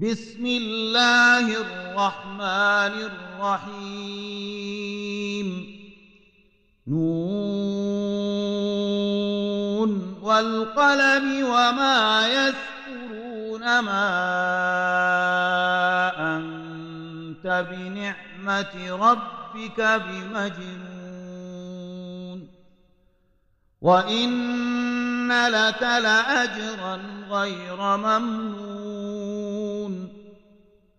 بسم الله الرحمن الرحيم. نون والقلم وما يسطرون ما أنت بنعمة ربك بمجنون. وإن لك لأجرا غير ممنون.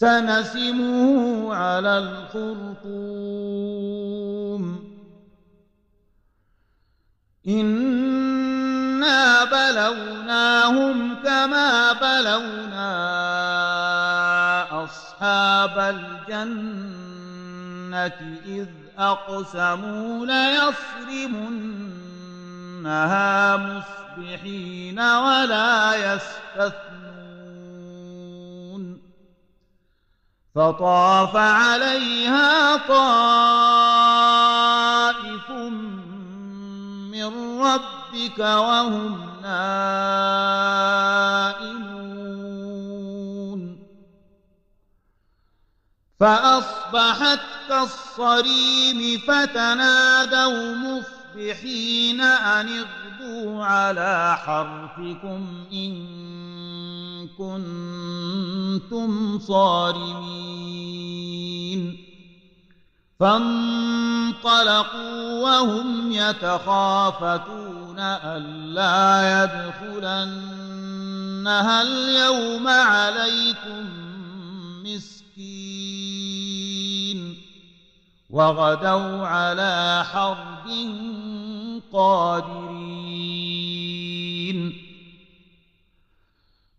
سنسمه على الخرطوم. إنا بلوناهم كما بلونا أصحاب الجنة إذ أقسموا ليصرمنها مصبحين ولا يستثنون فطاف عليها طائف من ربك وهم نائمون. فأصبحت كالصريم فتنادوا مصبحين أن اغدوا على حرثكم إن كنتم صارمين فانطلقوا وهم يتخافتون ألا يدخلنها اليوم عليكم مسكين وغدوا على حرب قادرين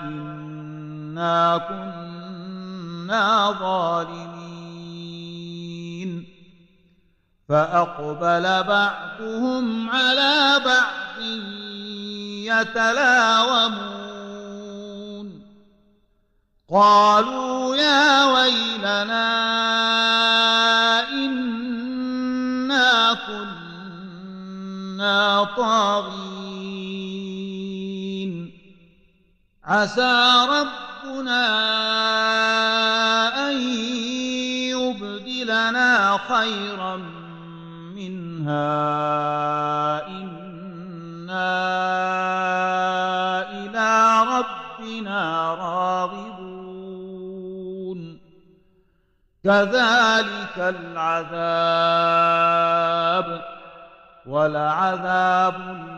إنا كنا ظالمين. فأقبل بعضهم على بعض يتلاومون. قالوا يا ويلنا إنا كنا طاغين. عسى ربنا أن يبدلنا خيرا منها. إنا إلى ربنا راغبون. كذلك العذاب ولعذاب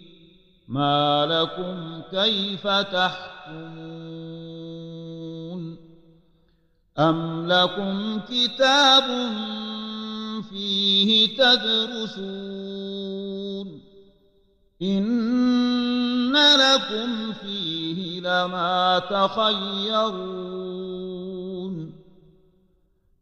ما لكم كيف تحكمون أم لكم كتاب فيه تدرسون إن لكم فيه لما تخيرون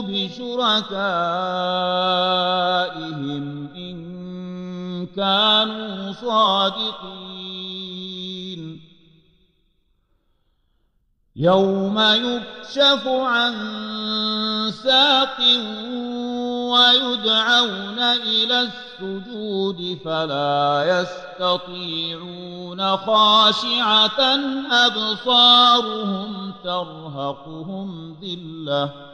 بشركائهم إن كانوا صادقين. يوم يكشف عن ساق ويدعون إلى السجود فلا يستطيعون خاشعة أبصارهم ترهقهم ذلة.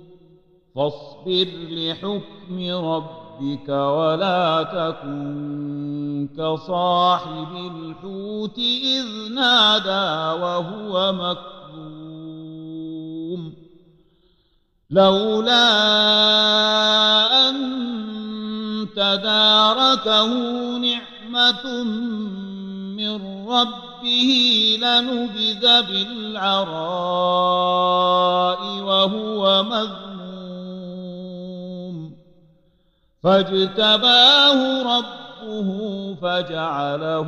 فاصبر لحكم ربك ولا تكن كصاحب الحوت إذ نادى وهو مكذوم لولا أن تداركه نعمة من ربه لنبذ بالعراء وهو مذموم فاجتباه ربه فجعله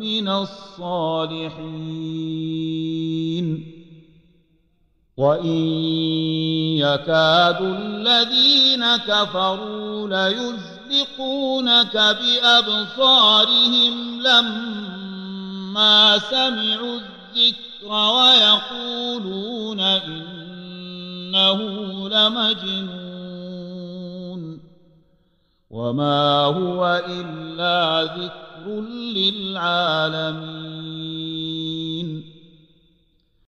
من الصالحين. وإن يكاد الذين كفروا ليزلقونك بأبصارهم لما سمعوا الذكر ويقولون إنه لمجنون. وما هو إلا ذكر للعالمين